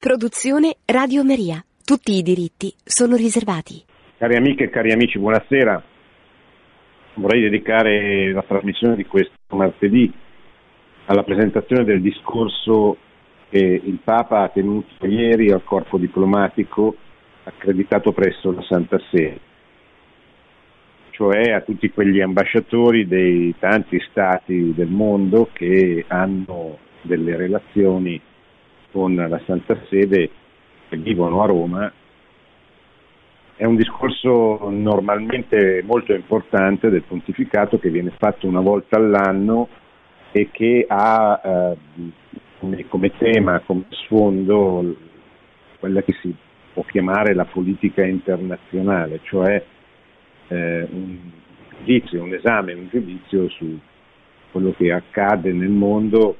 Produzione Radio Maria. Tutti i diritti sono riservati. Cari amiche e cari amici, buonasera. Vorrei dedicare la trasmissione di questo martedì alla presentazione del discorso che il Papa ha tenuto ieri al corpo diplomatico accreditato presso la Santa Sede, cioè a tutti quegli ambasciatori dei tanti stati del mondo che hanno delle relazioni con la Santa Sede che vivono a Roma. È un discorso normalmente molto importante del pontificato che viene fatto una volta all'anno e che ha eh, come tema, come sfondo, quella che si può chiamare la politica internazionale, cioè eh, un giudizio, un esame, un giudizio su quello che accade nel mondo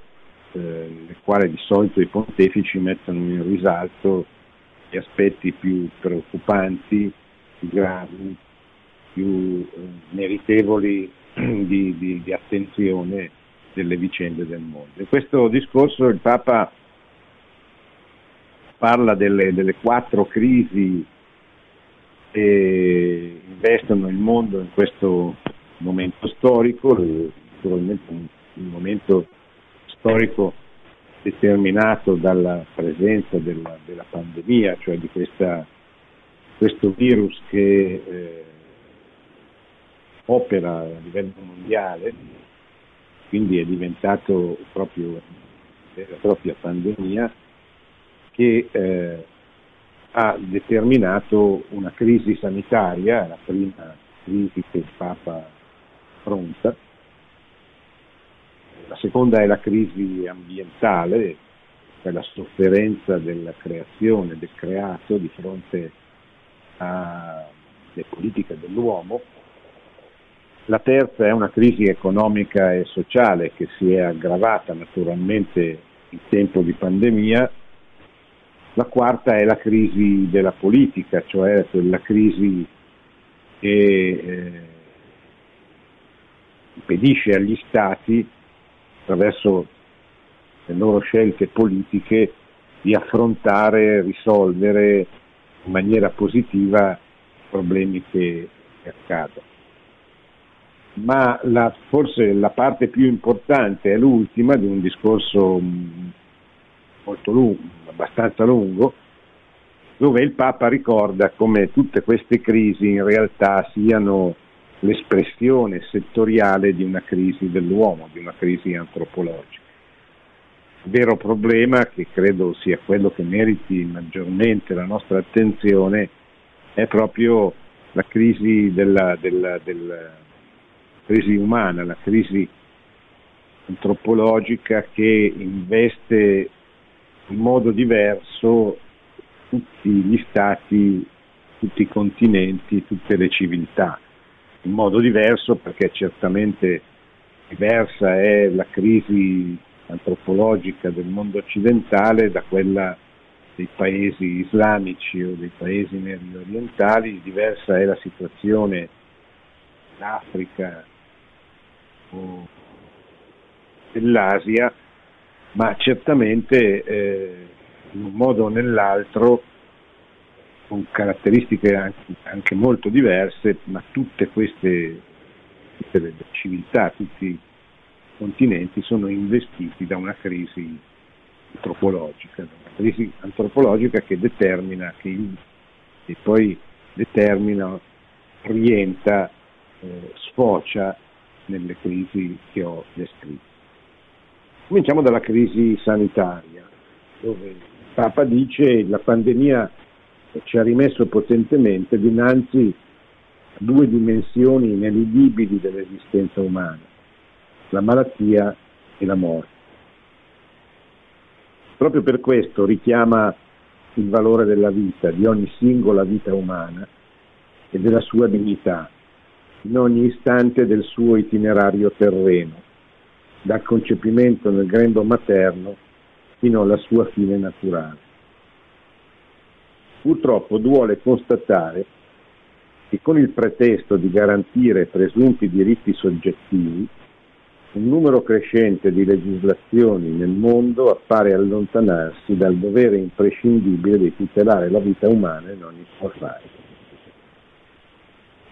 eh, nel quale di solito i pontefici mettono in risalto gli aspetti più preoccupanti, più gravi, più eh, meritevoli di, di, di, attenzione delle vicende del mondo. In questo discorso il Papa parla delle, delle quattro crisi che investono il mondo in questo momento storico, naturalmente un, un momento storico determinato dalla presenza della, della pandemia, cioè di questa, questo virus che eh, opera a livello mondiale, quindi è diventato proprio e propria pandemia, che eh, ha determinato una crisi sanitaria, la prima crisi che il Papa affronta, la seconda è la crisi ambientale, cioè la sofferenza della creazione, del creato di fronte alle politiche dell'uomo. La terza è una crisi economica e sociale che si è aggravata naturalmente in tempo di pandemia. La quarta è la crisi della politica, cioè quella crisi che eh, impedisce agli stati attraverso le loro scelte politiche di affrontare, risolvere in maniera positiva i problemi che, accadono. Ma la, forse la parte più importante è l'ultima di un discorso mm, molto lungo, abbastanza lungo, dove il Papa ricorda come tutte queste crisi in realtà siano l'espressione settoriale di una crisi dell'uomo, di una crisi antropologica. Il vero problema, che credo sia quello che meriti maggiormente la nostra attenzione, è proprio la crisi, della, della, della crisi umana, la crisi antropologica che investe in modo diverso tutti gli stati, tutti i continenti, tutte le civiltà in modo diverso perché certamente diversa è la crisi antropologica del mondo occidentale da quella dei paesi islamici o dei paesi medio orientali, diversa è la situazione in Africa o dell'Asia, ma certamente eh, in un modo o nell'altro con caratteristiche anche, molto diverse, ma tutte queste tutte le civiltà, tutti i continenti sono investiti da una crisi antropologica, una crisi antropologica che determina, che, che poi determina, orienta, eh, sfocia nelle crisi che ho descritto. Cominciamo dalla crisi sanitaria, dove il Papa dice che la pandemia ci ha rimesso potentemente dinanzi a due dimensioni ineludibili dell'esistenza umana, la malattia e la morte. Proprio per questo richiama il valore della vita, di ogni singola vita umana e della sua dignità, in ogni istante del suo itinerario terreno, dal concepimento nel grembo materno fino alla sua fine naturale purtroppo duole constatare che con il pretesto di garantire presunti diritti soggettivi un numero crescente di legislazioni nel mondo appare allontanarsi dal dovere imprescindibile di tutelare la vita umana in ogni sua.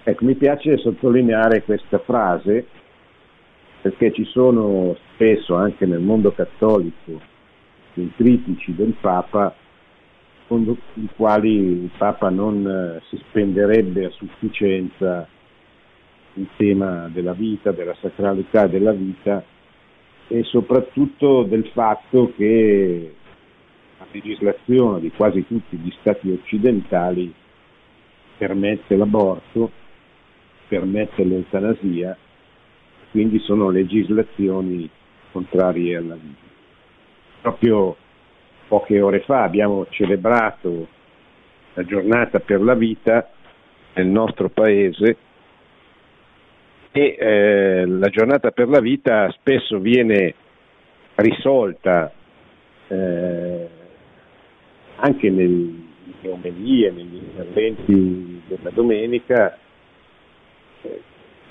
Ecco, mi piace sottolineare questa frase perché ci sono spesso anche nel mondo cattolico dei critici del Papa con i quali il Papa non eh, si spenderebbe a sufficienza il tema della vita, della sacralità della vita e soprattutto del fatto che la legislazione di quasi tutti gli stati occidentali permette l'aborto, permette l'eutanasia, quindi sono legislazioni contrarie alla vita. Proprio poche ore fa abbiamo celebrato la giornata per la vita nel nostro paese e eh, la giornata per la vita spesso viene risolta eh, anche nelle omelie, negli interventi della domenica, eh,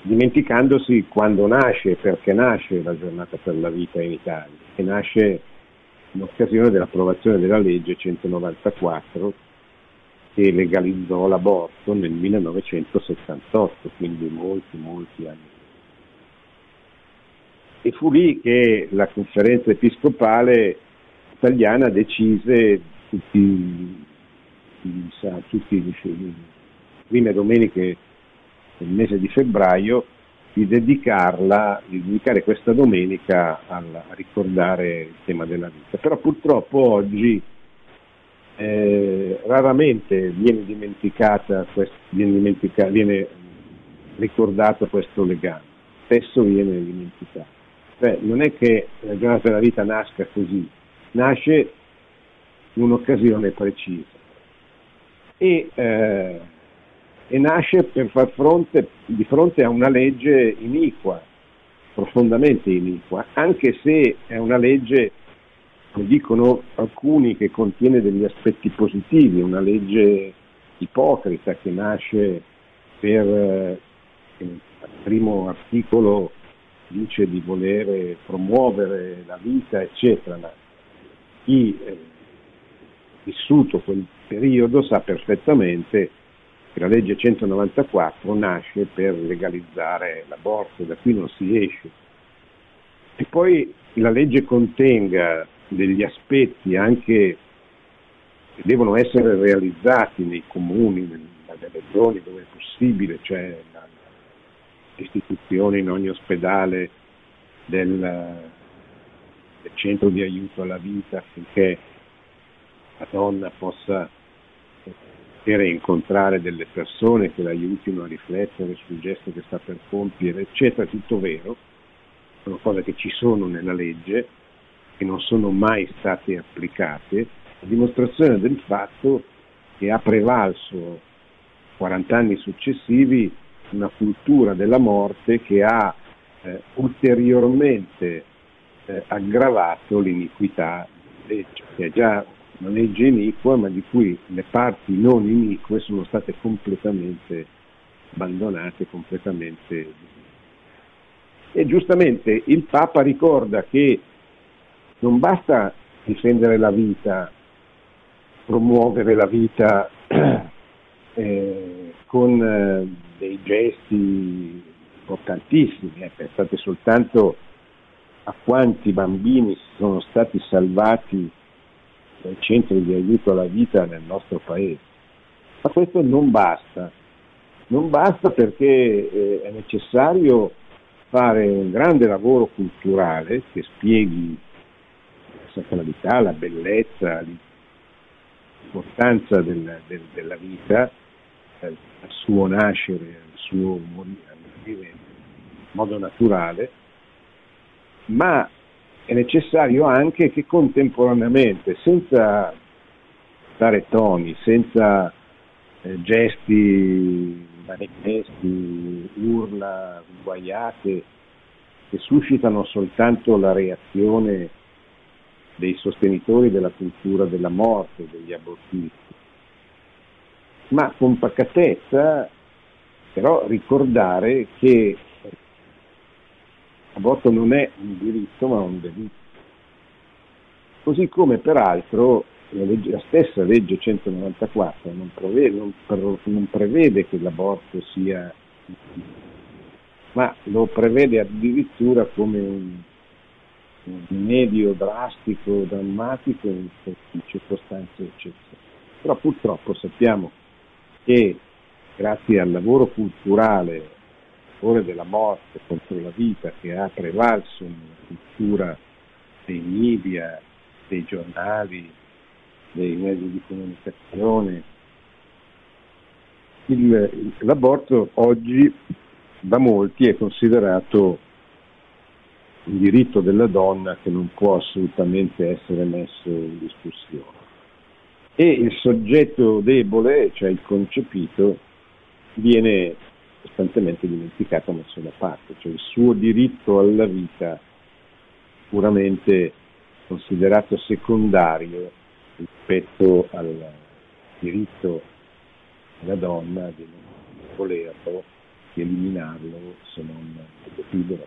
dimenticandosi quando nasce, perché nasce la giornata per la vita in Italia, che nasce in occasione dell'approvazione della legge 194 che legalizzò l'aborto nel 1978, quindi molti, molti anni. E fu lì che la conferenza episcopale italiana decise tutti, tutti le prime domeniche del mese di febbraio di dedicarla, di dedicare questa domenica a ricordare il tema della vita. Però purtroppo oggi eh, raramente viene, dimenticata, viene, dimentica, viene ricordato questo legame, spesso viene dimenticato. Cioè, non è che la giornata della vita nasca così, nasce in un'occasione precisa e, eh, e nasce per far fronte, di fronte a una legge iniqua, profondamente iniqua, anche se è una legge come dicono alcuni, che contiene degli aspetti positivi, una legge ipocrita che nasce per, eh, il primo articolo dice di voler promuovere la vita, eccetera, ma chi ha eh, vissuto quel periodo sa perfettamente che la legge 194 nasce per legalizzare l'aborto, da qui non si esce. E poi la legge contenga degli aspetti anche che devono essere realizzati nei comuni, nelle regioni dove è possibile, cioè l'istituzione in ogni ospedale del, del centro di aiuto alla vita affinché la donna possa poter incontrare delle persone che l'aiutino a riflettere sul gesto che sta per compiere, eccetera, tutto vero, sono cose che ci sono nella legge, che non sono mai state applicate, a dimostrazione del fatto che ha prevalso 40 anni successivi una cultura della morte che ha eh, ulteriormente eh, aggravato l'iniquità della legge, che è già una legge iniqua, ma di cui le parti non inique sono state completamente abbandonate, completamente. E giustamente il Papa ricorda che non basta difendere la vita, promuovere la vita eh, con eh, dei gesti importantissimi, eh, pensate soltanto a quanti bambini sono stati salvati dai centri di aiuto alla vita nel nostro paese. Ma questo non basta, non basta perché eh, è necessario fare un grande lavoro culturale che spieghi sacralità, la bellezza, l'importanza del, del, della vita, al suo nascere, al suo morire, in modo naturale, ma è necessario anche che contemporaneamente, senza dare toni, senza eh, gesti manifesti, urla, guaiate, che suscitano soltanto la reazione dei sostenitori della cultura della morte, degli abortisti, ma con pacatezza però ricordare che l'aborto non è un diritto ma un delitto. Così come peraltro la, legge, la stessa legge 194 non prevede, non, non prevede che l'aborto sia ma lo prevede addirittura come un, un rimedio drastico, drammatico in circostanze eccezionali. Però purtroppo sappiamo che grazie al lavoro culturale, favore della morte contro la vita che ha prevalso nella cultura dei media, dei giornali, dei mezzi di comunicazione, il, l'aborto oggi da molti è considerato un diritto della donna che non può assolutamente essere messo in discussione. E il soggetto debole, cioè il concepito, viene costantemente dimenticato, da parte, cioè il suo diritto alla vita puramente considerato secondario rispetto al diritto della donna di non volerlo di eliminarlo se non decidere.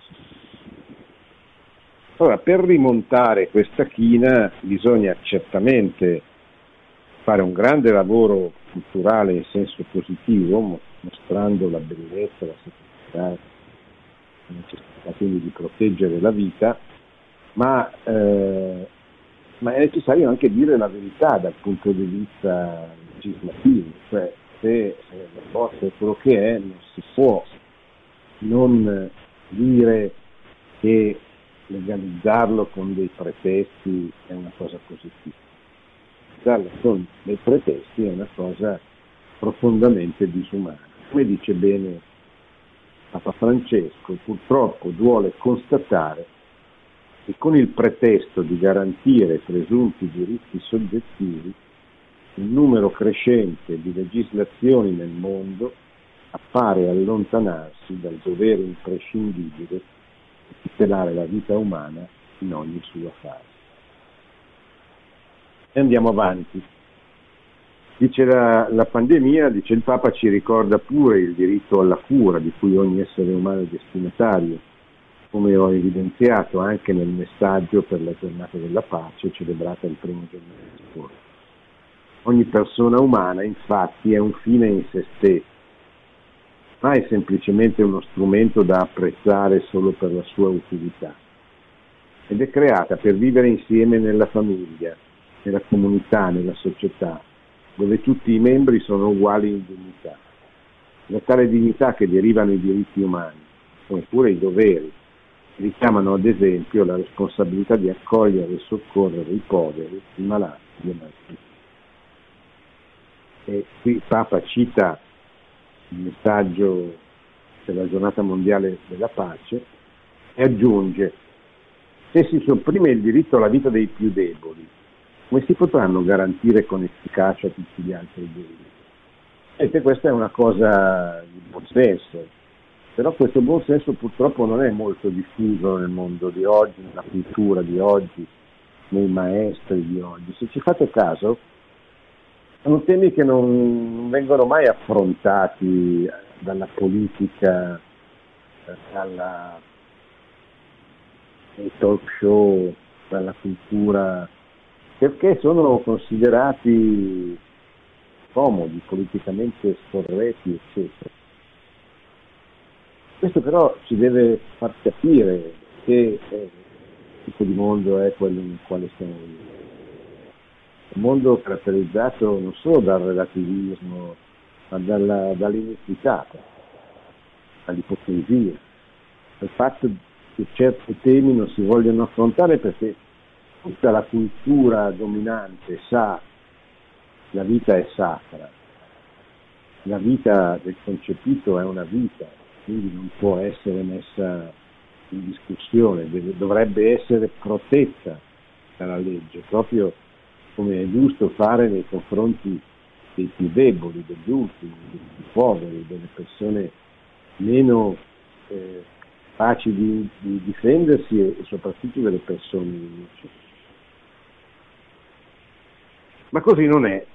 Allora, per rimontare questa china bisogna certamente fare un grande lavoro culturale in senso positivo, mostrando la bellezza, la semplicità, la necessità quindi di proteggere la vita, ma, eh, ma, è necessario anche dire la verità dal punto di vista legislativo, cioè se l'aborto è quello che è, non si può non dire che legalizzarlo con dei pretesti è una cosa positiva. Legalizzarlo con dei pretesti è una cosa profondamente disumana. Come dice bene Papa Francesco, purtroppo duole constatare che con il pretesto di garantire presunti diritti soggettivi un numero crescente di legislazioni nel mondo appare allontanarsi dal dovere imprescindibile di tutelare la vita umana in ogni sua fase. E andiamo avanti. Dice la, la, pandemia, dice il Papa, ci ricorda pure il diritto alla cura di cui ogni essere umano è destinatario, come ho evidenziato anche nel messaggio per la giornata della pace celebrata il primo gennaio scorso. Ogni persona umana infatti è un fine in se stessa, ma è semplicemente uno strumento da apprezzare solo per la sua utilità. Ed è creata per vivere insieme nella famiglia, nella comunità, nella società, dove tutti i membri sono uguali in dignità. Da tale dignità che derivano i diritti umani, come pure i doveri, richiamano ad esempio la responsabilità di accogliere e soccorrere i poveri, i malati e i malati e qui Papa cita il messaggio della giornata mondiale della pace e aggiunge se si sopprime il diritto alla vita dei più deboli, come si potranno garantire con efficacia tutti gli altri diritti? E questa è una cosa di buon senso, però questo buon senso purtroppo non è molto diffuso nel mondo di oggi, nella cultura di oggi, nei maestri di oggi. Se ci fate caso, sono temi che non vengono mai affrontati dalla politica, dalla, dai talk show, dalla cultura, perché sono considerati comodi, politicamente scorretti, eccetera. Questo però ci deve far capire che eh, tipo di mondo è quello in quale stiamo vivendo un mondo caratterizzato non solo dal relativismo, ma dalla, dall'iniquità, dall'ipocrisia, dal fatto che certi temi non si vogliono affrontare perché tutta la cultura dominante sa che la vita è sacra, la vita del concepito è una vita, quindi non può essere messa in discussione, dovrebbe essere protetta dalla legge, proprio come è giusto fare nei confronti dei più deboli, degli ultimi, dei più poveri, delle persone meno eh, facili di, di, difendersi e, e, soprattutto delle persone invece. Ma così non è.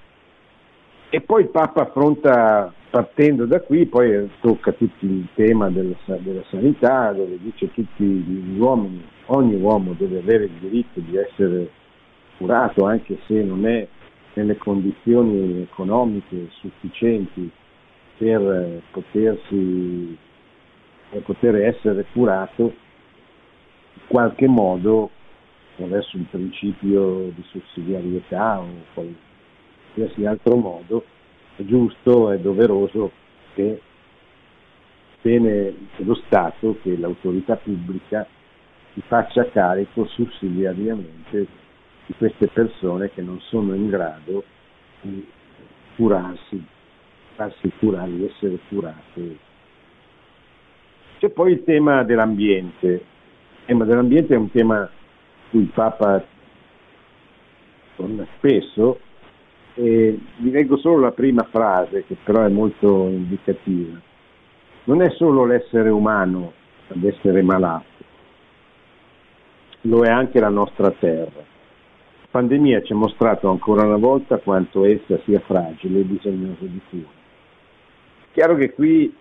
E poi il Papa affronta partendo da qui poi tocca tutto il tema della, della sanità dove dice tutti gli uomini, ogni uomo deve avere il diritto di essere curato anche se non è nelle condizioni economiche sufficienti per potersi per poter essere curato in qualche modo attraverso il principio di sussidiarietà o qualsiasi altro modo è giusto, è doveroso che bene lo Stato, che l'autorità pubblica si faccia carico sussidiariamente di queste persone che non sono in grado di curarsi, farsi curare, di essere curate. C'è poi il tema dell'ambiente. Il tema dell'ambiente è un tema cui il Papa torna spesso e vi leggo solo la prima frase che però è molto indicativa. Non è solo l'essere umano ad essere malato, lo è anche la nostra terra. La pandemia ci ha mostrato ancora una volta quanto essa sia fragile e bisognosa di cura. Chiaro che qui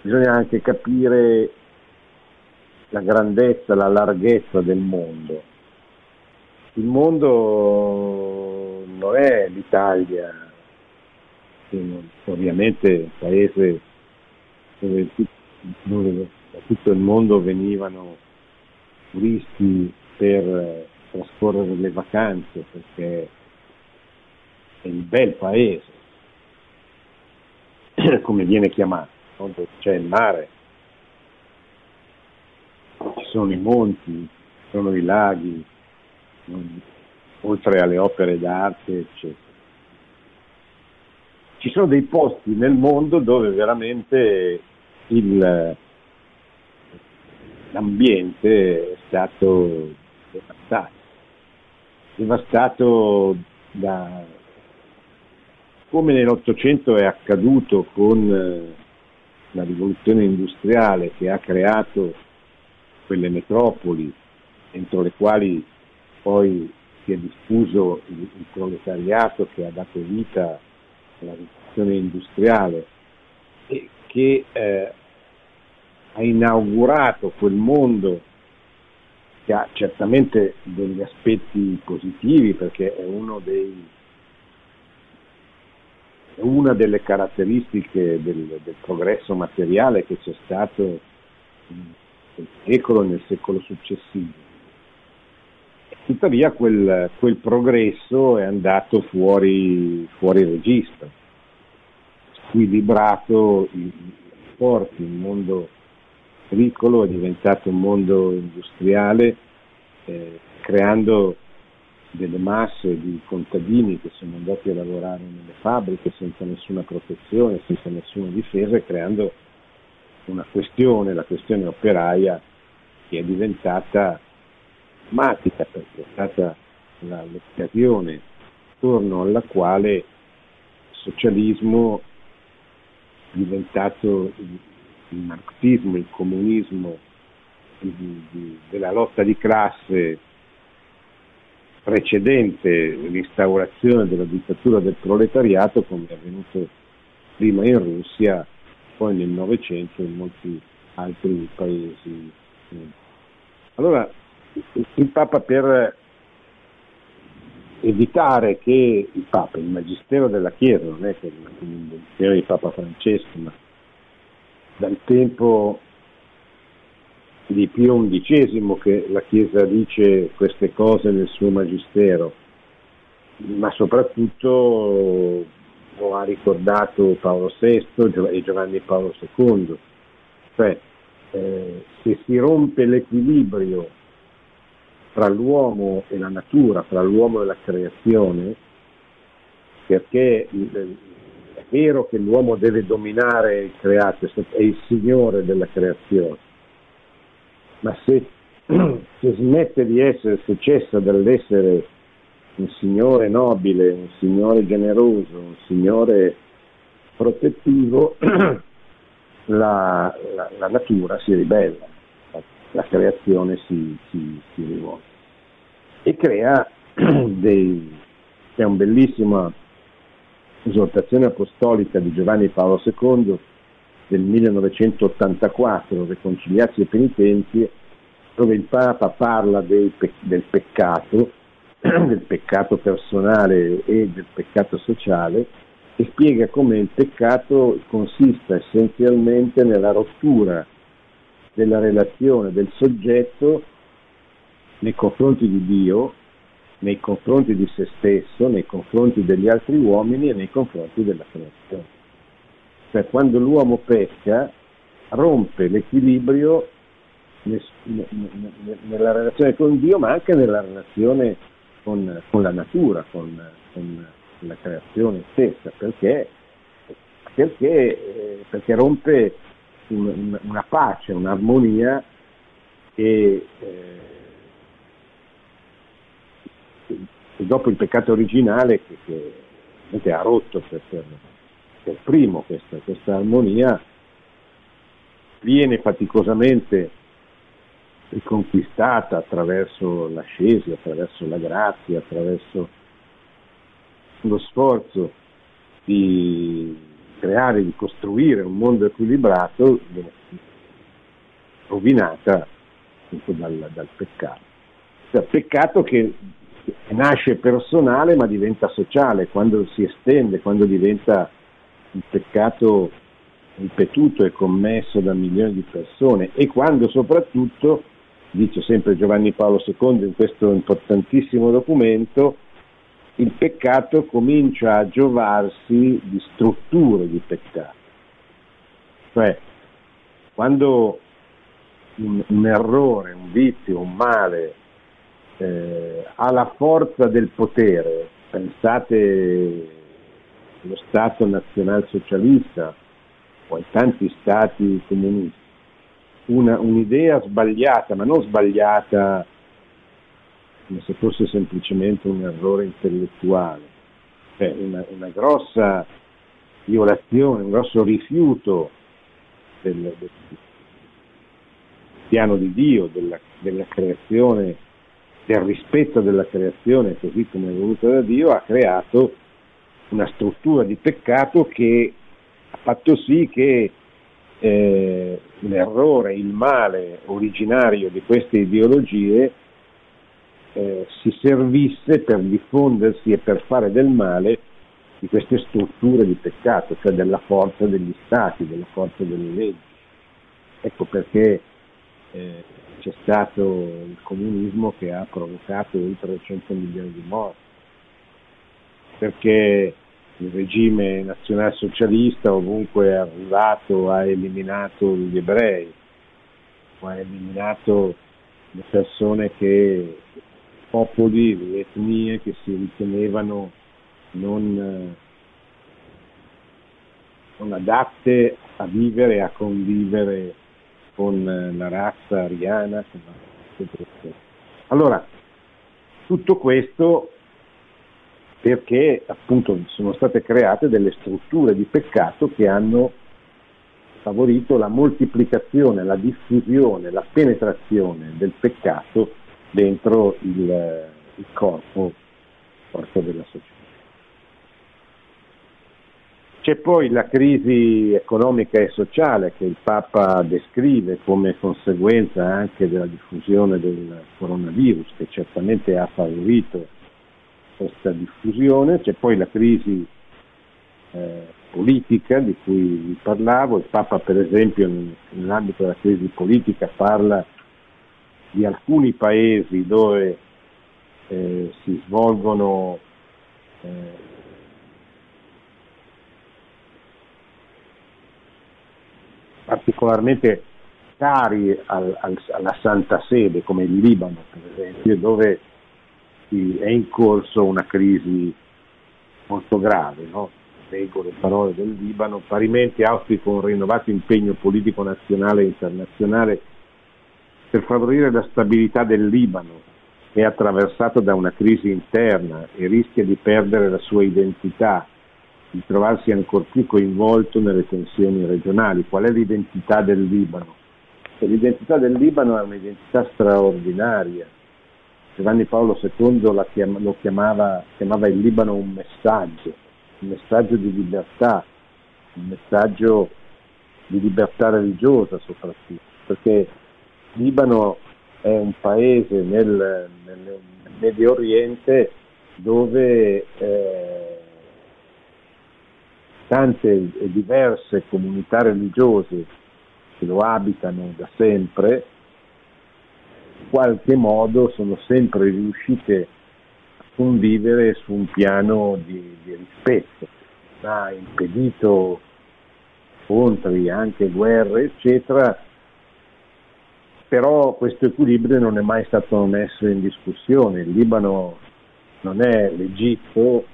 bisogna anche capire la grandezza, la larghezza del mondo. Il mondo non è l'Italia, ovviamente un paese dove, dove da tutto il mondo venivano turisti per trascorrere le vacanze perché è il bel paese, come viene chiamato, c'è il mare, ci sono i monti, ci sono i laghi, oltre alle opere d'arte, eccetera. Ci sono dei posti nel mondo dove veramente il, l'ambiente è stato devastato, devastato da, come nell'Ottocento è accaduto con eh, la rivoluzione industriale che ha creato quelle metropoli entro le quali poi si è diffuso il, il proletariato che ha dato vita alla rivoluzione industriale e che eh, ha inaugurato quel mondo che ha certamente degli aspetti positivi perché è uno dei una delle caratteristiche del, del, progresso materiale che c'è stato nel secolo e nel secolo successivo. Tuttavia quel, quel progresso è andato fuori, fuori registro, squilibrato i porti, il mondo agricolo è diventato un mondo industriale, eh, creando delle masse di contadini che sono andati a lavorare nelle fabbriche senza nessuna protezione, senza nessuna difesa, creando una questione, la questione operaia, che è diventata drammatica perché è stata la, l'occasione attorno alla quale il socialismo è diventato il, marxismo, il comunismo di, di, della lotta di classe precedente l'instaurazione della dittatura del proletariato come è avvenuto prima in Russia, poi nel Novecento in molti altri paesi. Allora il Papa per evitare che il Papa, il Magistero della Chiesa, non è che l'invenzione di Papa Francesco, ma dal tempo di Pio XI che la Chiesa dice queste cose nel suo Magistero, ma soprattutto lo ha ricordato Paolo VI e Giovanni Paolo II, cioè eh, se si rompe l'equilibrio fra l'uomo e la natura, fra l'uomo e la creazione, perché è vero che l'uomo deve dominare il creato, è il signore della creazione, ma se, se smette di essere, se cessa dall'essere un signore nobile, un signore generoso, un signore protettivo, la, la, la natura si ribella la creazione si, si, si rivolge. E crea dei, c'è un bellissimo esortazione apostolica di Giovanni Paolo II del 1984, Reconciliarsi e Penitenzie, dove il Papa parla pe- del peccato, del peccato personale e del peccato sociale e spiega come il peccato consista essenzialmente nella rottura della relazione del soggetto nei confronti di Dio, nei confronti di se stesso, nei confronti degli altri uomini e nei confronti della creazione. Cioè quando l'uomo pecca rompe l'equilibrio nella relazione con Dio, ma anche nella relazione con, con la natura, con, con, la creazione stessa, perché, perché, eh, perché rompe un, una pace, un'armonia che, eh, che, dopo il peccato originale che, che ha rotto per, per, per primo questa, questa armonia viene faticosamente riconquistata attraverso l'ascesi, attraverso la grazia, attraverso lo sforzo di creare, di costruire un mondo equilibrato, viene rovinata dal, dal peccato. Cioè, peccato che nasce personale ma diventa sociale, quando si estende, quando diventa un peccato ripetuto e commesso da milioni di persone e quando soprattutto dice sempre Giovanni Paolo II in questo importantissimo documento, il peccato comincia a giovarsi di strutture di peccato. Cioè, quando un, un errore, un vizio, un male eh, ha la forza del potere, pensate allo Stato nazionalsocialista o ai tanti stati comunisti, una, un'idea sbagliata, ma non sbagliata come se fosse semplicemente un errore intellettuale, cioè una, una grossa violazione, un grosso rifiuto del, del piano di Dio, della, della, creazione, del rispetto della creazione così come è voluta da Dio, ha creato una struttura di peccato che ha fatto sì che eh, l'errore, il male originario di queste ideologie eh, si servisse per diffondersi e per fare del male di queste strutture di peccato, cioè della forza degli stati, della forza delle leggi. Ecco perché eh, c'è stato il comunismo che ha provocato oltre 100 milioni di morti, perché il regime nazionalsocialista ovunque è arrivato ha eliminato gli ebrei, ha eliminato le persone che, popoli, le etnie che si ritenevano non, non adatte a vivere e a convivere con la razza ariana. Allora, tutto questo perché appunto sono state create delle strutture di peccato che hanno favorito la moltiplicazione, la diffusione, la penetrazione del peccato dentro il, corpo, il corpo della società. C'è poi la crisi economica e sociale che il Papa descrive come conseguenza anche della diffusione del coronavirus, che certamente ha favorito questa diffusione, c'è poi la crisi eh, politica di cui vi parlavo, il Papa per esempio nell'ambito della crisi politica parla di alcuni paesi dove eh, si svolgono eh, particolarmente cari al, al, alla Santa Sede, come il Libano per esempio, dove è in corso una crisi molto grave. No? Leggo le parole del Libano, parimenti auspico un rinnovato impegno politico nazionale e internazionale per favorire la stabilità del Libano, è attraversato da una crisi interna e rischia di perdere la sua identità, di trovarsi ancor più coinvolto nelle tensioni regionali. Qual è l'identità del Libano? L'identità del Libano è un'identità straordinaria, Giovanni Paolo II chiam- lo chiamava, chiamava, il Libano un messaggio, un messaggio di libertà, un messaggio di libertà religiosa soprattutto, perché Libano è un paese nel, nel Medio Oriente dove eh, tante e diverse comunità religiose che lo abitano da sempre, in qualche modo sono sempre riuscite a convivere su un piano di, di rispetto, ha impedito scontri, anche guerre, eccetera, però questo equilibrio non è mai stato messo in discussione. Il Libano non è l'Egitto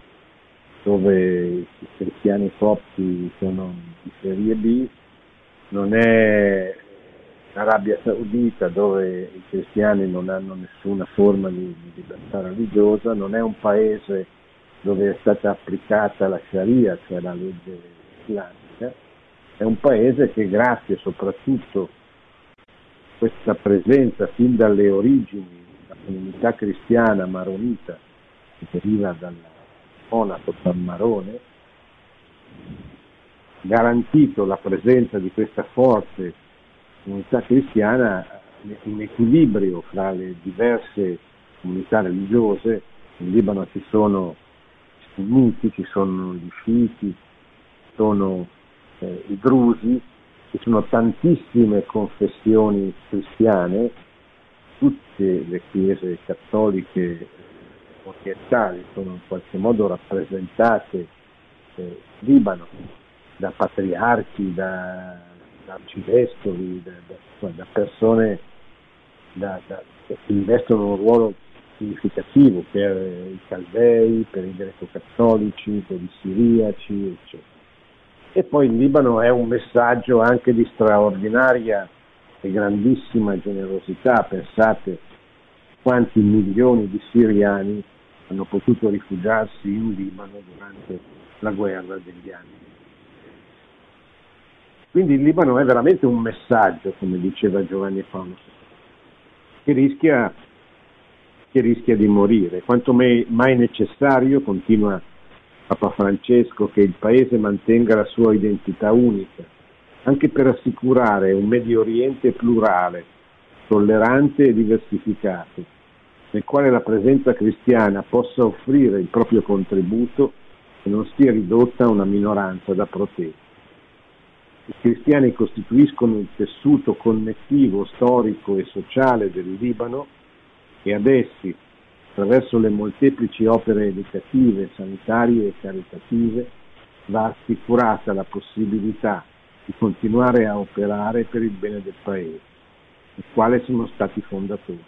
dove i cristiani copti sono di serie B, non è l'Arabia Saudita dove i cristiani non hanno nessuna forma di, di libertà religiosa, non è un paese dove è stata applicata la Sharia, cioè la legge islamica, è un paese che grazie soprattutto questa presenza fin dalle origini della comunità cristiana maronita che deriva dal monaco San Marone, garantito la presenza di questa forte comunità cristiana in equilibrio fra le diverse comunità religiose. In Libano ci sono i sunniti, ci sono gli sciiti, ci sono eh, i drusi, ci sono tantissime confessioni cristiane, tutte le chiese cattoliche orientali sono in qualche modo rappresentate eh, in Libano da patriarchi, da, da arcivescovi, da, da, da persone che investono un ruolo significativo per i caldei, per i greco-cattolici, per i siriaci, eccetera. E poi il Libano è un messaggio anche di straordinaria e grandissima generosità, pensate quanti milioni di siriani hanno potuto rifugiarsi in Libano durante la guerra degli anni. Quindi il Libano è veramente un messaggio, come diceva Giovanni Paolo che rischia, che rischia di morire. Quanto mai necessario, continua Papa Francesco, che il Paese mantenga la sua identità unica, anche per assicurare un Medio Oriente plurale, tollerante e diversificato, nel quale la presenza cristiana possa offrire il proprio contributo e non sia ridotta a una minoranza da proteggere. I cristiani costituiscono il tessuto connettivo storico e sociale del Libano e ad essi attraverso le molteplici opere educative, sanitarie e caritative, va assicurata la possibilità di continuare a operare per il bene del Paese, del quale sono stati fondatori.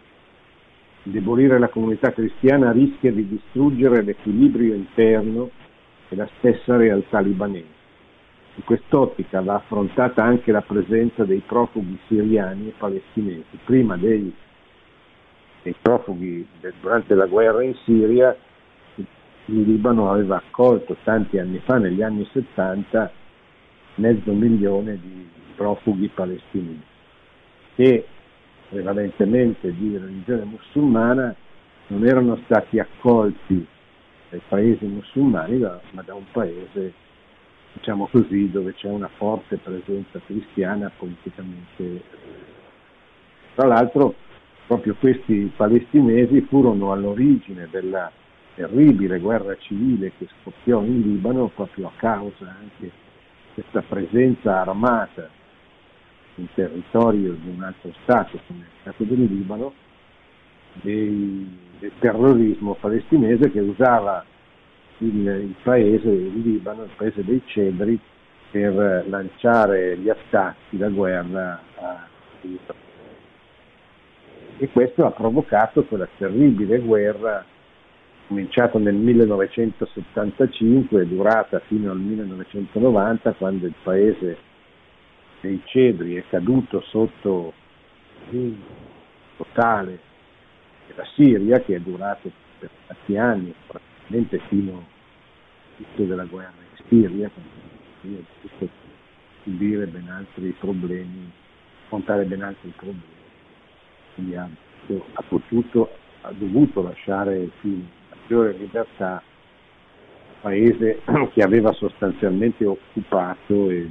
Indebolire la comunità cristiana rischia di distruggere l'equilibrio interno e la stessa realtà libanese. In quest'ottica va affrontata anche la presenza dei profughi siriani e palestinesi, prima dei dei profughi durante la guerra in Siria, il Libano aveva accolto tanti anni fa, negli anni 70, mezzo milione di profughi palestinesi che prevalentemente di religione musulmana non erano stati accolti dai paesi musulmani ma da un paese diciamo così dove c'è una forte presenza cristiana politicamente. Tra l'altro proprio questi palestinesi furono all'origine della terribile guerra civile che scoppiò in Libano proprio a causa anche di questa presenza armata in territorio di un altro Stato come il Stato del Libano, dei, del terrorismo palestinese che usava il, il, paese, il Libano, il paese dei cedri, per lanciare gli attacchi, la guerra a Israele e questo ha provocato quella terribile guerra cominciata nel 1975 e durata fino al 1990 quando il paese dei cedri è caduto sotto il totale della Siria che è durato per tanti anni, praticamente fino all'inizio della guerra in Siria, quando subire ben altri problemi, affrontare ben altri problemi. quindi ha, ha potuto, ha dovuto lasciare più maggiore libertà paese che aveva sostanzialmente occupato e,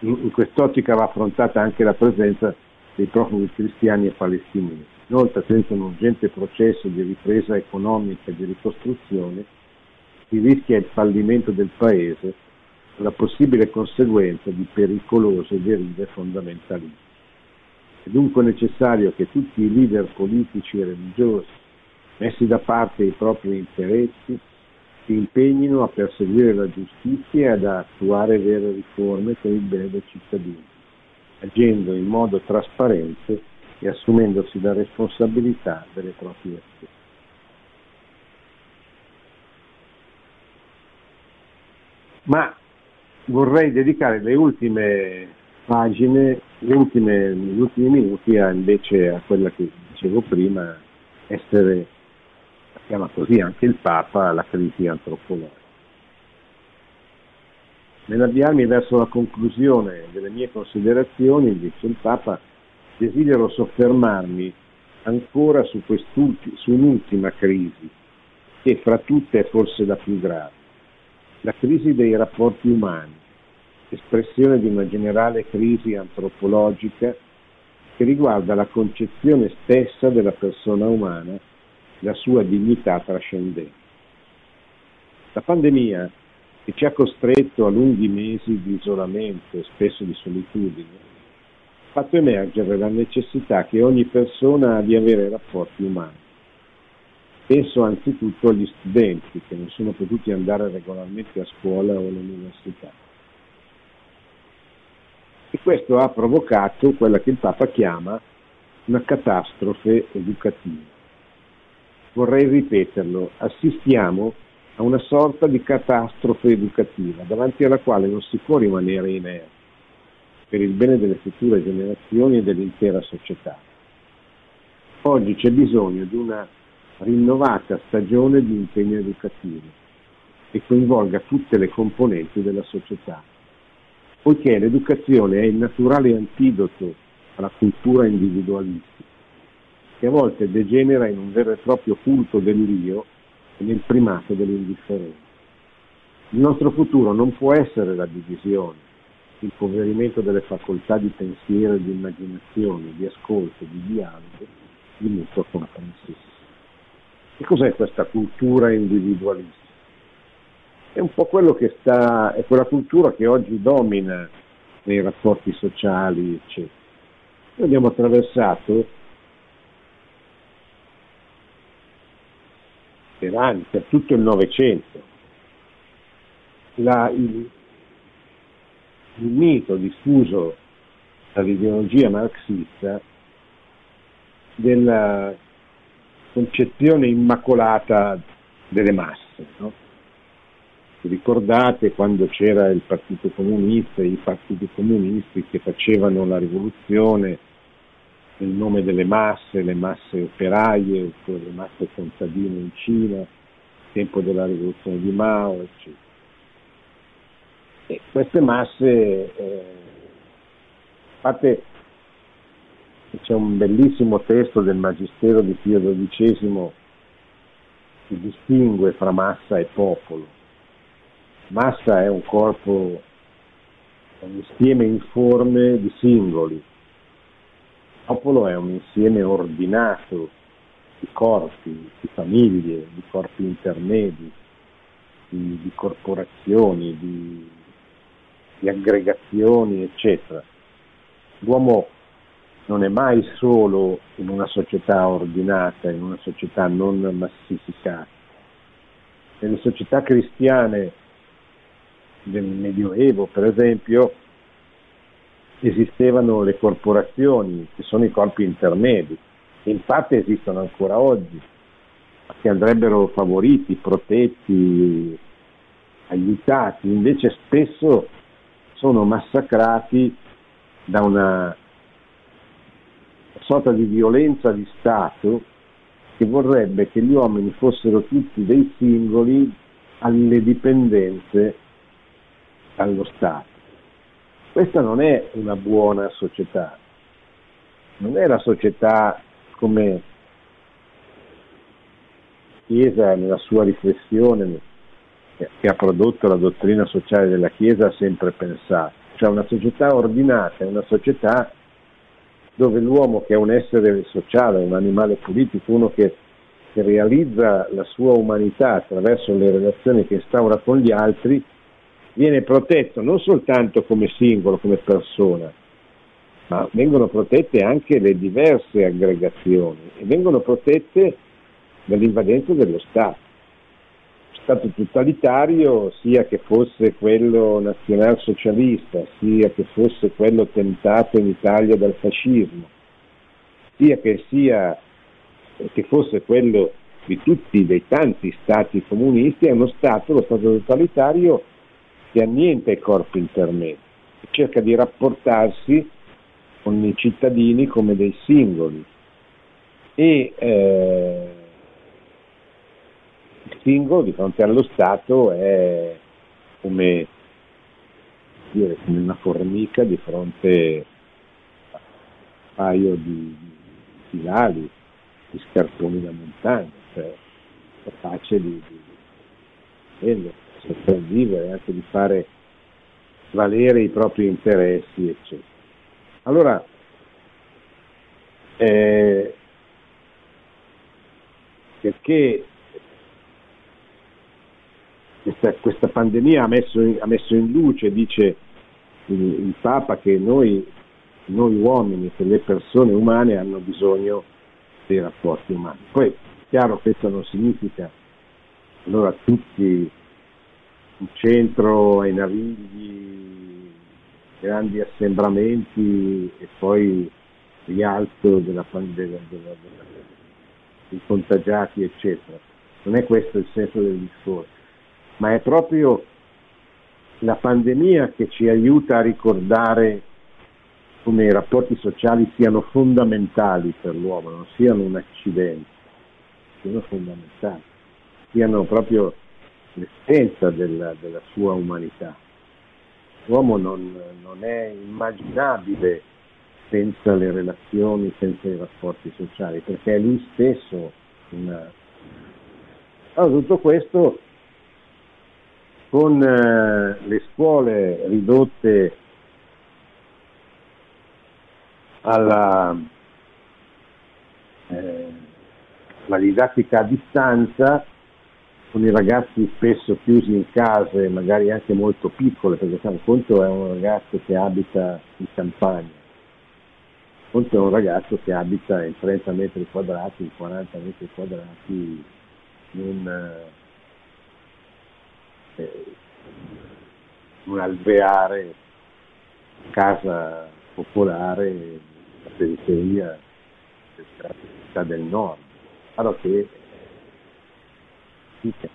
in quest'ottica va affrontata anche la presenza dei profughi cristiani e palestinesi. Inoltre, senza un urgente processo di ripresa economica e di ricostruzione, si rischia il fallimento del Paese la possibile conseguenza di pericolose derive fondamentalistiche. È dunque necessario che tutti i leader politici e religiosi, messi da parte i propri interessi, si impegnino a perseguire la giustizia e ad attuare vere riforme per il bene dei cittadini, agendo in modo trasparente e assumendosi la responsabilità delle proprie azioni. Ma vorrei dedicare le ultime pagine, le ultime, gli ultimi minuti a, invece a quella che dicevo prima, essere, chiama così anche il Papa, la crisi antropologica. Nell'avviarmi verso la conclusione delle mie considerazioni, dice il Papa, desidero soffermarmi ancora su, su un'ultima crisi, che fra tutte è forse la più grave, la crisi dei rapporti umani, espressione di una generale crisi antropologica che riguarda la concezione stessa della persona umana, la sua dignità trascendente. La pandemia, che ci ha costretto a lunghi mesi di isolamento e spesso di solitudine, ha fatto emergere la necessità che ogni persona ha di avere rapporti umani. Penso anzitutto agli studenti che non sono potuti andare regolarmente a scuola o all'università e questo ha provocato quella che il Papa chiama una catastrofe educativa. Vorrei ripeterlo, assistiamo a una sorta di catastrofe educativa davanti alla quale non si può rimanere inerti per il bene delle future generazioni e dell'intera società. Oggi c'è bisogno di una rinnovata stagione di impegno educativo che coinvolga tutte le componenti della società poiché l'educazione è il naturale antidoto alla cultura individualistica, che a volte degenera in un vero e proprio culto dell'io e nel primato dell'indifferenza. Il nostro futuro non può essere la divisione, il impoverimento delle facoltà di pensiero e di immaginazione, di ascolto, di dialogo, di mutua comprensione. E cos'è questa cultura individualista? è un po' quello che sta, è quella cultura che oggi domina nei rapporti sociali, eccetera. Noi abbiamo attraversato per anni, per tutto il Novecento, il, il mito diffuso dall'ideologia marxista della concezione immacolata delle masse. No? ricordate quando c'era il Partito Comunista e i partiti comunisti che facevano la rivoluzione nel nome delle masse, le masse operaie, le masse contadine in Cina, tempo della rivoluzione di Mao, eccetera. E queste masse, eh, a parte c'è un bellissimo testo del Magistero di Pio XII che distingue fra massa e popolo Massa è un corpo, un insieme informe di singoli. Popolo è un insieme ordinato di corpi, di famiglie, di corpi intermedi, di, di corporazioni, di, di aggregazioni, eccetera. L'uomo non è mai solo in una società ordinata, in una società non massificata. Nelle società cristiane del Medioevo, per esempio, esistevano le corporazioni, che sono i corpi intermedi, che in parte esistono ancora oggi, che andrebbero favoriti, protetti, aiutati, invece spesso sono massacrati da una sorta di violenza di Stato che vorrebbe che gli uomini fossero tutti dei singoli alle dipendenze allo Stato. Questa non è una buona società, non è la società come Chiesa nella sua riflessione che ha prodotto la dottrina sociale della Chiesa ha sempre pensato. Cioè una società ordinata una società dove l'uomo che è un essere sociale, un animale politico, uno che, che realizza la sua umanità attraverso le relazioni che instaura con gli altri, viene protetto non soltanto come singolo, come persona, ma vengono protette anche le diverse aggregazioni e vengono protette dall'invadenza dello Stato. Stato totalitario sia che fosse quello nazionalsocialista, sia che fosse quello tentato in Italia dal fascismo, sia che, sia, che fosse quello di tutti, dei tanti stati comunisti, è uno Stato, lo Stato totalitario, che annienta i corpi intermedi, cerca di rapportarsi con i cittadini come dei singoli. E eh, il singolo di fronte allo Stato è come, dire, come una formica di fronte a un paio di, di lali, di scarponi da montagna, cioè capace di, di, di sopravvivere, anche di fare valere i propri interessi, eccetera. Allora, eh, perché questa, questa pandemia ha messo, in, ha messo, in, luce, dice il, il Papa, che noi, noi uomini, che le persone umane hanno bisogno dei rapporti umani. Poi, chiaro, questo non significa allora tutti in centro ai navigli, grandi assembramenti e poi rialzo della, della, dei contagiati, eccetera. Non è questo il senso del discorso ma è proprio la pandemia che ci aiuta a ricordare come i rapporti sociali siano fondamentali per l'uomo, non siano un accidente, siano fondamentali, siano proprio l'essenza della, della sua umanità. L'uomo non, non, è immaginabile senza le relazioni, senza i rapporti sociali, perché è lui stesso una... Allora, tutto questo con eh, le scuole ridotte alla eh, didattica a distanza, con i ragazzi spesso chiusi in case, magari anche molto piccole, perché un conto è un ragazzo che abita in campagna, conto è un ragazzo che abita in 30 metri quadrati, in 40 metri quadrati, in un eh, un alveare, casa popolare, la periferia della città del nord, allora che fatica,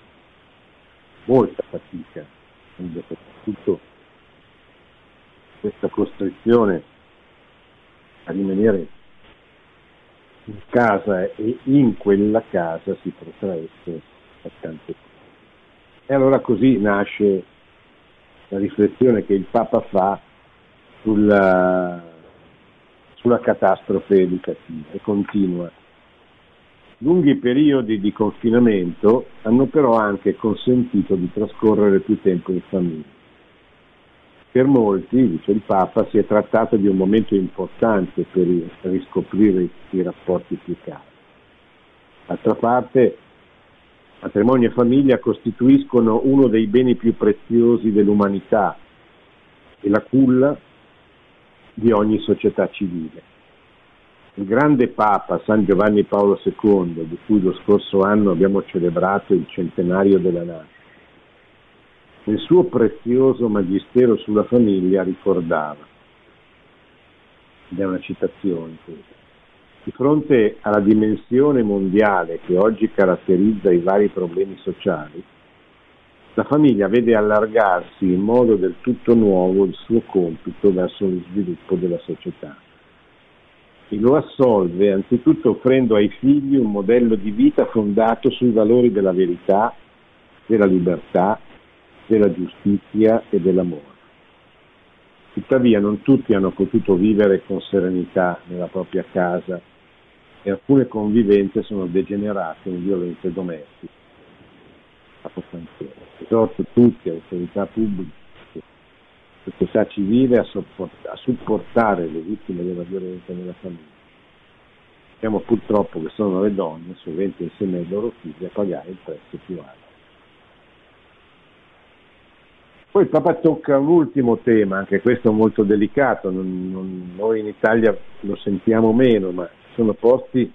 molta fatica, soprattutto questa costrizione a rimanere in casa e in quella casa si protraesse a tanto tempo. E allora così nasce la riflessione che il Papa fa sulla, sulla catastrofe educativa e continua. Lunghi periodi di confinamento hanno però anche consentito di trascorrere più tempo in famiglia. Per molti, dice il Papa, si è trattato di un momento importante per riscoprire i rapporti più cari. D'altra parte, Matrimonio e famiglia costituiscono uno dei beni più preziosi dell'umanità e la culla di ogni società civile. Il grande Papa San Giovanni Paolo II, di cui lo scorso anno abbiamo celebrato il centenario della nascita, nel suo prezioso magistero sulla famiglia ricordava, ed è una citazione questa, di fronte alla dimensione mondiale che oggi caratterizza i vari problemi sociali, la famiglia vede allargarsi in modo del tutto nuovo il suo compito verso lo sviluppo della società e lo assolve anzitutto offrendo ai figli un modello di vita fondato sui valori della verità, della libertà, della giustizia e dell'amore. Tuttavia non tutti hanno potuto vivere con serenità nella propria casa e alcune convivenze sono degenerate in violenze domestiche. Esorto tutti, autorità pubbliche, società civile a, a supportare le vittime della violenza nella famiglia. Sappiamo purtroppo che sono le donne, sovente insieme ai loro figli, a pagare il prezzo più alto. Poi il Papa tocca un ultimo tema, anche questo molto delicato, non, non, noi in Italia lo sentiamo meno, ma sono posti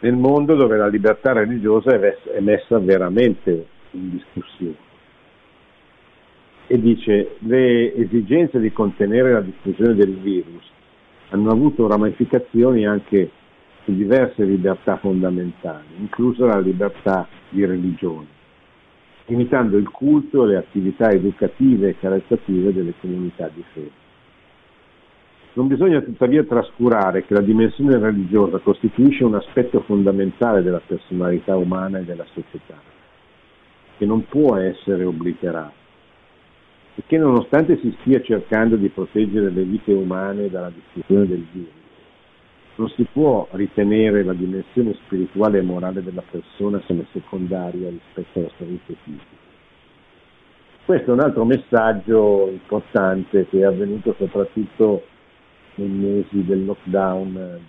nel mondo dove la libertà religiosa è messa veramente in discussione. E dice le esigenze di contenere la diffusione del virus hanno avuto ramificazioni anche su diverse libertà fondamentali, inclusa la libertà di religione, limitando il culto e le attività educative e caritative delle comunità di fede. Non bisogna tuttavia trascurare che la dimensione religiosa costituisce un aspetto fondamentale della personalità umana e della società, che non può essere obliterato e che nonostante si stia cercando di proteggere le vite umane dalla diffusione del virus, non si può ritenere la dimensione spirituale e morale della persona come secondaria rispetto alla salute fisica. Questo è un altro messaggio importante che è avvenuto soprattutto nei mesi del lockdown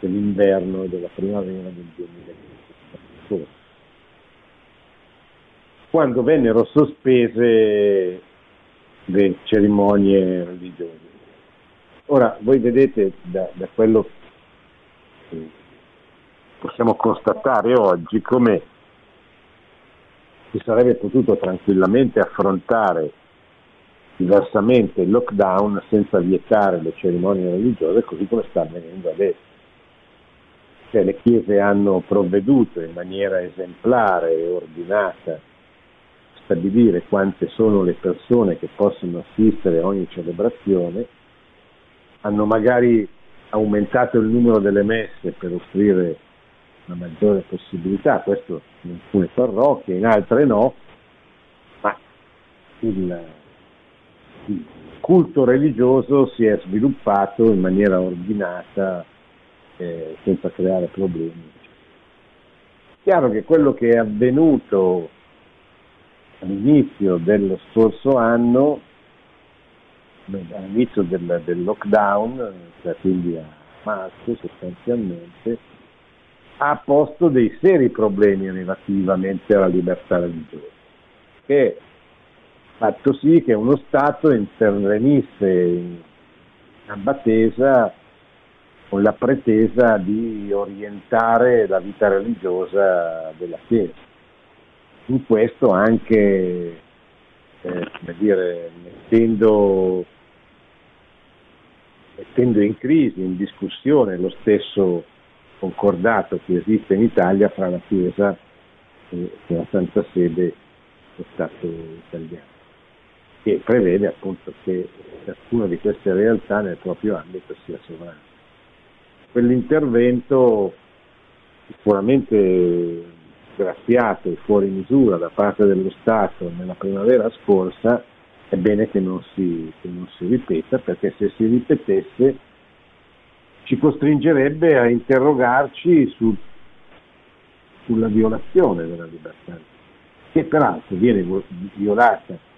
dell'inverno e della primavera del 2020, quando vennero sospese le cerimonie religiose. Ora, voi vedete da, da quello che possiamo constatare oggi come si sarebbe potuto tranquillamente affrontare diversamente il lockdown senza vietare le cerimonie religiose così come sta avvenendo adesso. Cioè, le chiese hanno provveduto in maniera esemplare e ordinata a stabilire quante sono le persone che possono assistere a ogni celebrazione, hanno magari aumentato il numero delle messe per offrire una maggiore possibilità, questo in alcune parrocchie, in altre no, ma il, il culto religioso si è sviluppato in maniera ordinata eh, senza creare problemi. Chiaro che quello che è avvenuto all'inizio dello scorso anno, all'inizio del, del lockdown, cioè quindi a marzo sostanzialmente, ha posto dei seri problemi relativamente alla libertà religiosa, che fatto sì che uno Stato intervenisse in Battesa con la pretesa di orientare la vita religiosa della Chiesa. In questo anche eh, dire, mettendo, mettendo in crisi, in discussione lo stesso concordato che esiste in Italia fra la Chiesa e la Santa Sede e lo Stato italiano che prevede appunto che ciascuna di queste realtà nel proprio ambito sia sovrana. Quell'intervento sicuramente graziato e fuori misura da parte dello Stato nella primavera scorsa è bene che non si, che non si ripeta perché se si ripetesse ci costringerebbe a interrogarci su, sulla violazione della libertà, che peraltro viene violata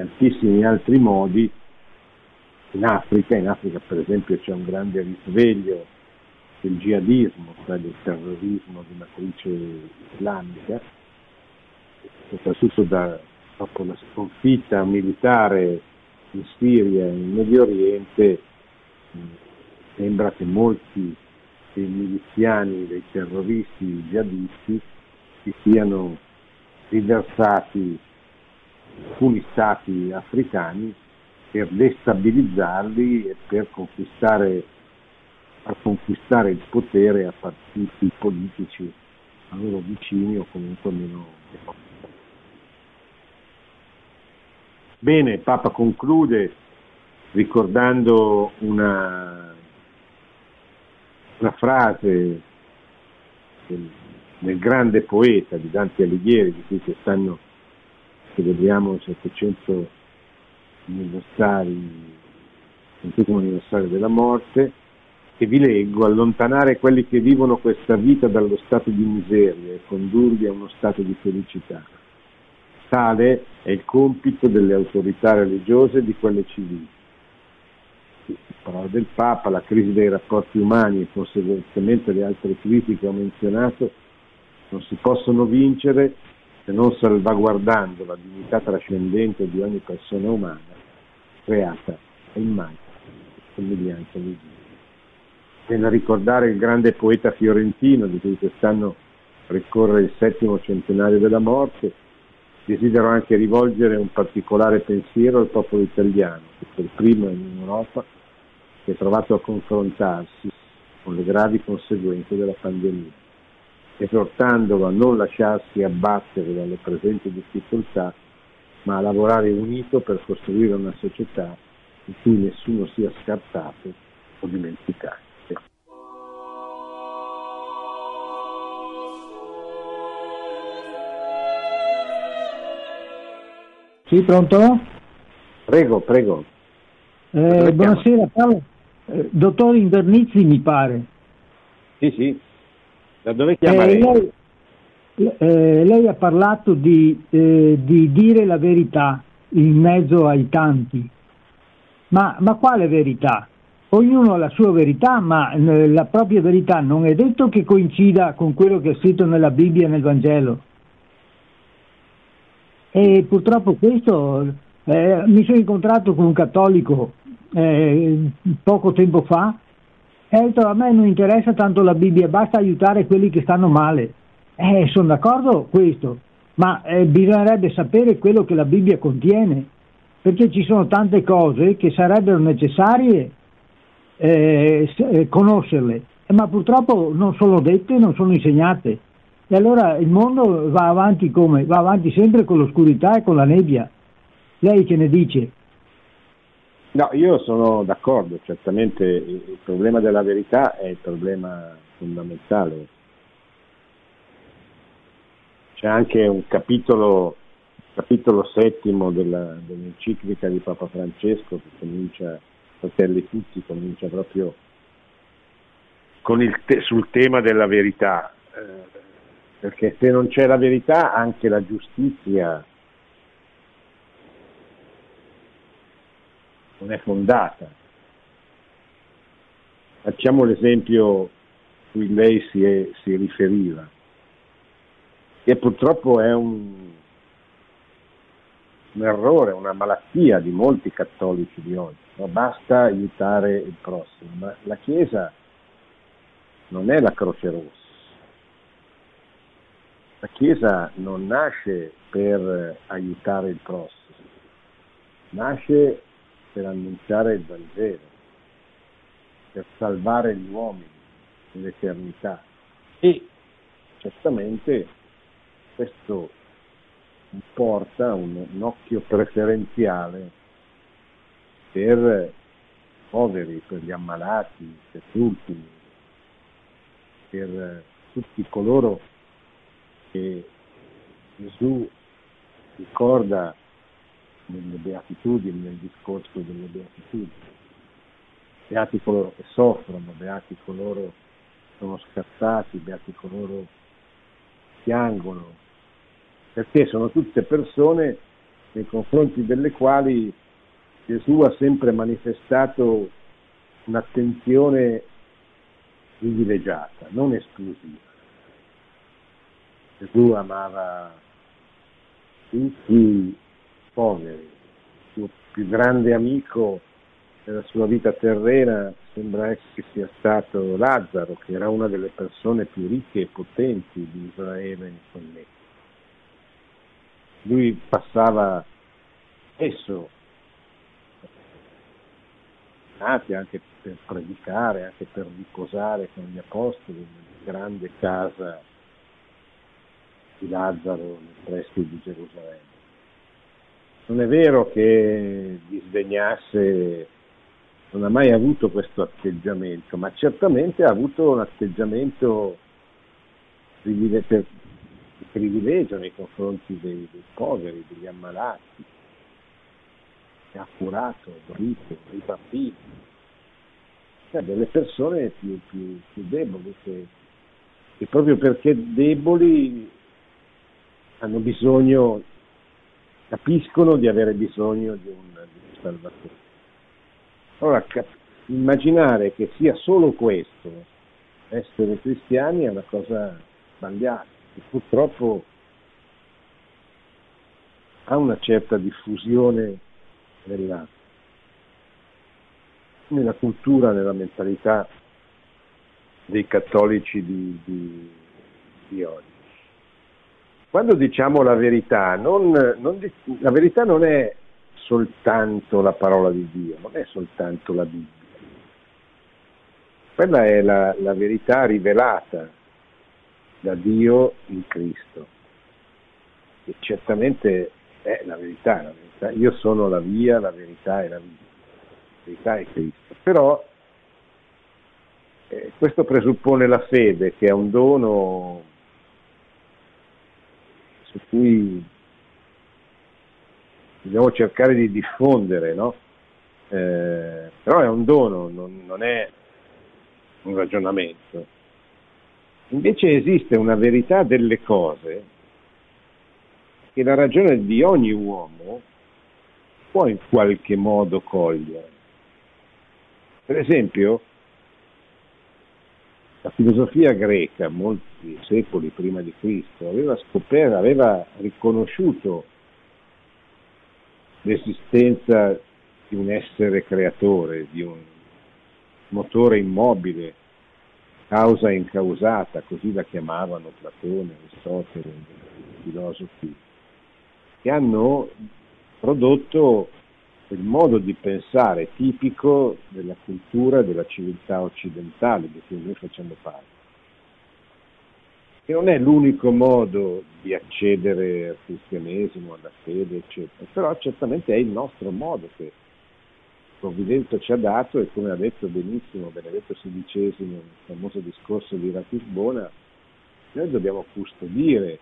tantissimi altri modi. In Africa, in Africa per esempio c'è un grande risveglio del jihadismo, cioè del terrorismo di matrice islamica, soprattutto da, dopo la sconfitta militare in Siria e in Medio Oriente, sembra che molti dei miliziani, dei terroristi jihadisti si siano riversati alcuni stati africani per destabilizzarli e per conquistare, a conquistare il potere a partiti politici a loro vicini o comunque meno Bene, il Papa conclude ricordando una, una frase del, del, grande poeta di Dante Alighieri, di cui quest'anno celebriamo il 700 anniversari, il anniversario della morte, che vi leggo, allontanare quelli che vivono questa vita dallo stato di miseria e condurli a uno stato di felicità. Tale è il compito delle autorità religiose e di quelle civili. Parola del Papa, la crisi dei rapporti umani e conseguentemente le altre crisi che ho menzionato non si possono vincere se non salvaguardando la dignità trascendente di ogni persona umana creata a immagine e somiglianza di Dio. Nel ricordare il grande poeta fiorentino di cui quest'anno ricorre il settimo centenario della morte, desidero anche rivolgere un particolare pensiero al popolo italiano, che per primo in Europa si è trovato a confrontarsi con le gravi conseguenze della pandemia esortandolo a non lasciarsi abbattere dalle presenti difficoltà, ma a lavorare unito per costruire una società in cui nessuno sia scartato o dimenticato. Sì, pronto? Prego, prego. Eh, buonasera Paolo. Eh, dottor Invernizzi mi pare. Sì, sì. Da dove chiama eh, lei? Eh, lei ha parlato di, eh, di, dire la verità in mezzo ai tanti, ma, ma, quale verità? Ognuno ha la sua verità, ma eh, la propria verità non è detto che coincida con quello che è scritto nella Bibbia e nel Vangelo. E purtroppo questo, eh, mi sono incontrato con un cattolico eh, poco tempo fa e detto a me non interessa tanto la Bibbia, basta aiutare quelli che stanno male. Eh, sono d'accordo questo, ma eh, bisognerebbe sapere quello che la Bibbia contiene, perché ci sono tante cose che sarebbero necessarie eh, eh conoscerle, ma purtroppo non sono dette, non sono insegnate. E allora il mondo va avanti come? Va avanti sempre con l'oscurità e con la nebbia. Lei che ne dice? No, io sono d'accordo, certamente il problema della verità è il problema fondamentale. C'è anche un capitolo, capitolo settimo della, dell'enciclica di Papa Francesco che comincia, Fratelli tutti, comincia proprio te, sul tema della verità, eh, perché se non c'è la verità anche la giustizia non è fondata. Facciamo l'esempio cui lei si, è, si riferiva, che purtroppo è un, un, errore, una malattia di molti cattolici di oggi. No? Basta aiutare il prossimo, ma la Chiesa non è la Croce Rossa. La Chiesa non nasce per aiutare il prossimo, nasce per annunciare il Vangelo, per salvare gli uomini nell'eternità. E certamente questo porta un, un occhio preferenziale per i poveri, per gli ammalati, per tutti, per tutti coloro che Gesù ricorda nelle beatitudini, nel discorso delle beatitudini. Beati coloro che soffrono, beati coloro che sono scattati, beati coloro che piangono, perché sono tutte persone nei confronti delle quali Gesù ha sempre manifestato un'attenzione privilegiata, non esclusiva. Gesù amava tutti poveri. Il suo più grande amico nella sua vita terrena sembra che sia stato Lazzaro, che era una delle persone più ricche e potenti di Israele con me. Lui passava spesso anche per predicare, anche per riposare con gli apostoli nella grande casa di Lazzaro nei pressi di Gerusalemme non è vero che disdegnasse, non ha mai avuto questo atteggiamento, ma certamente ha avuto un atteggiamento di privilegio nei confronti dei, dei poveri, degli ammalati, che ha curato, dorito, i bambini. cioè delle persone più, più, più deboli, che, che proprio perché deboli hanno bisogno, capiscono di avere bisogno di un, di un salvatore. Allora, cap- immaginare che sia solo questo, essere cristiani, è una cosa sbagliata, che purtroppo ha una certa diffusione nella, nella cultura, nella mentalità dei cattolici di, di, di oggi. Quando diciamo la verità, non, non, la verità non è soltanto la parola di Dio, non è soltanto la Bibbia. Quella è la, la verità rivelata da Dio in Cristo. E certamente è la verità, la verità. Io sono la via, la verità e la vita. La verità è Cristo. Però eh, questo presuppone la fede, che è un dono su cui dobbiamo cercare di diffondere, no? eh, però è un dono, non, non è un ragionamento. Invece esiste una verità delle cose che la ragione di ogni uomo può in qualche modo cogliere. Per esempio, la filosofia greca, molti secoli prima di Cristo, aveva scoperto, aveva riconosciuto l'esistenza di un essere creatore, di un motore immobile, causa incausata, così la chiamavano Platone, Aristotele, i filosofi, che hanno prodotto il modo di pensare tipico della cultura della civiltà occidentale di cui noi facciamo parte. Che non è l'unico modo di accedere al cristianesimo, alla fede, eccetera, però certamente è il nostro modo che provvidenza ci ha dato e come ha detto benissimo Benedetto XVI nel famoso discorso di Ratisbona, noi dobbiamo custodire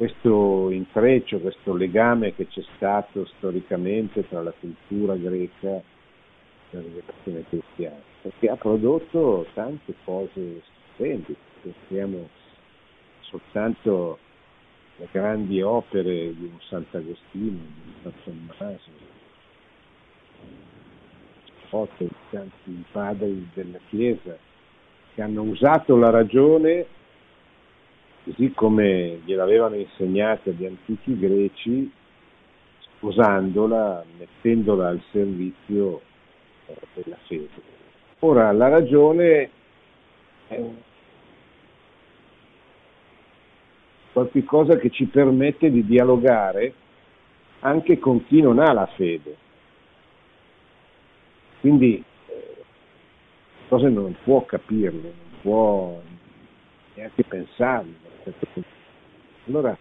questo intreccio, questo legame che c'è stato storicamente tra la cultura greca e la rivelazione cristiana, perché ha prodotto tante cose stupende, pensiamo soltanto alle grandi opere di un Sant'Agostino, di un San Tommaso, foto di tanti padri della Chiesa che hanno usato la ragione così come gliel'avevano insegnata gli antichi greci, sposandola, mettendola al servizio eh, della fede. Ora, la ragione è qualcosa che ci permette di dialogare anche con chi non ha la fede. Quindi eh, cose non può capirle, non può neanche pensarle. Allora,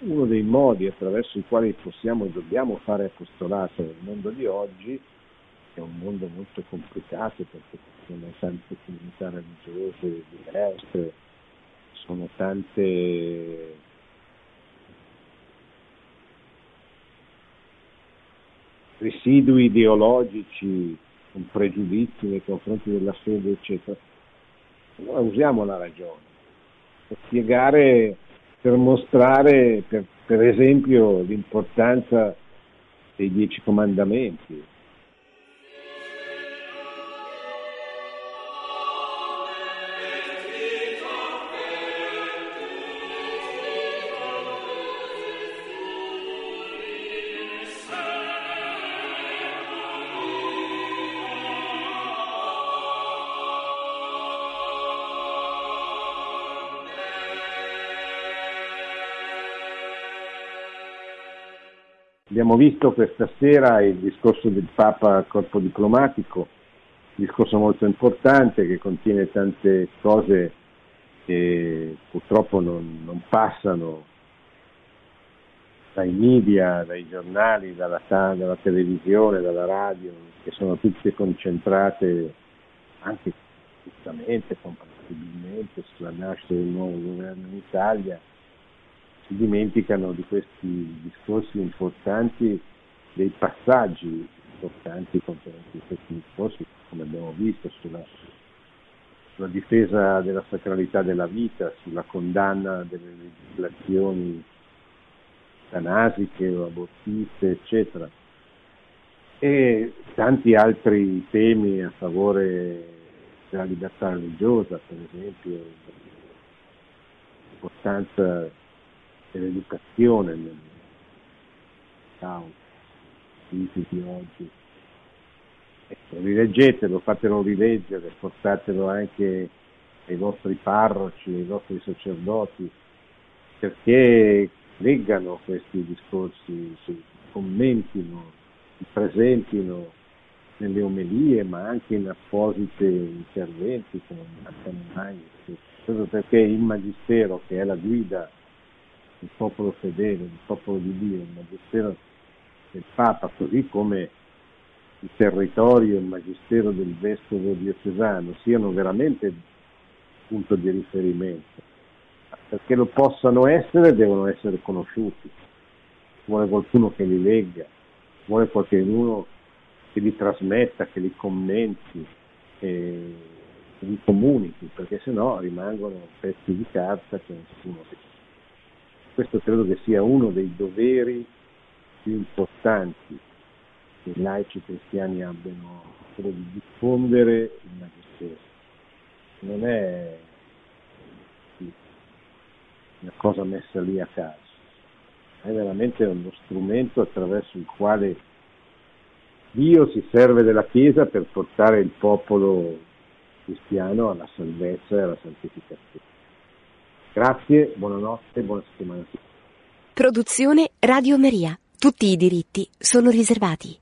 uno dei modi attraverso i quali possiamo e dobbiamo fare apostolato nel mondo di oggi, che è un mondo molto complicato perché ci sono tante comunità religiose diverse, sono tante residui ideologici con pregiudizi nei confronti della fede, eccetera. Allora usiamo la ragione per spiegare, per mostrare per, per esempio l'importanza dei dieci comandamenti, Abbiamo visto questa sera il discorso del Papa al corpo diplomatico, discorso molto importante che contiene tante cose che purtroppo non, non passano dai media, dai giornali, dalla, dalla, televisione, dalla radio, che sono tutte concentrate anche giustamente, compatibilmente sulla nascita del nuovo governo in Italia si dimenticano di questi discorsi importanti dei passaggi importanti contenuti in questi discorsi, come abbiamo visto, sulla, sulla difesa della sacralità della vita, sulla condanna delle legislazioni eutanasiche o abortiste, eccetera. E tanti altri temi a favore della libertà religiosa, per esempio, l'importanza dell'educazione nel caos di oggi. Ecco, rileggetelo, fatelo rileggere, portatelo anche ai vostri parroci, ai vostri sacerdoti, perché leggano questi discorsi, si commentino, si presentino nelle omelie, ma anche in apposite interventi come Mai, proprio perché il Magistero, che è la guida del popolo fedele, del popolo di Dio, il Magistero del Papa, così come il territorio e il Magistero del Vescovo diocesano, siano veramente punto di riferimento. Perché lo possano essere devono essere conosciuti. Vuole qualcuno che li legga, vuole qualcuno che li trasmetta, che li commenti, che li comunichi, perché sennò rimangono pezzi di carta che nessuno vede. Questo credo che sia uno dei doveri più importanti che i laici cristiani abbiano, quello di diffondere il magistero. Non è una cosa messa lì a caso, è veramente uno strumento attraverso il quale Dio si serve della Chiesa per portare il popolo cristiano alla salvezza e alla santificazione. Grazie, buonanotte, buona settimana. Produzione Radio Maria. Tutti i diritti sono riservati.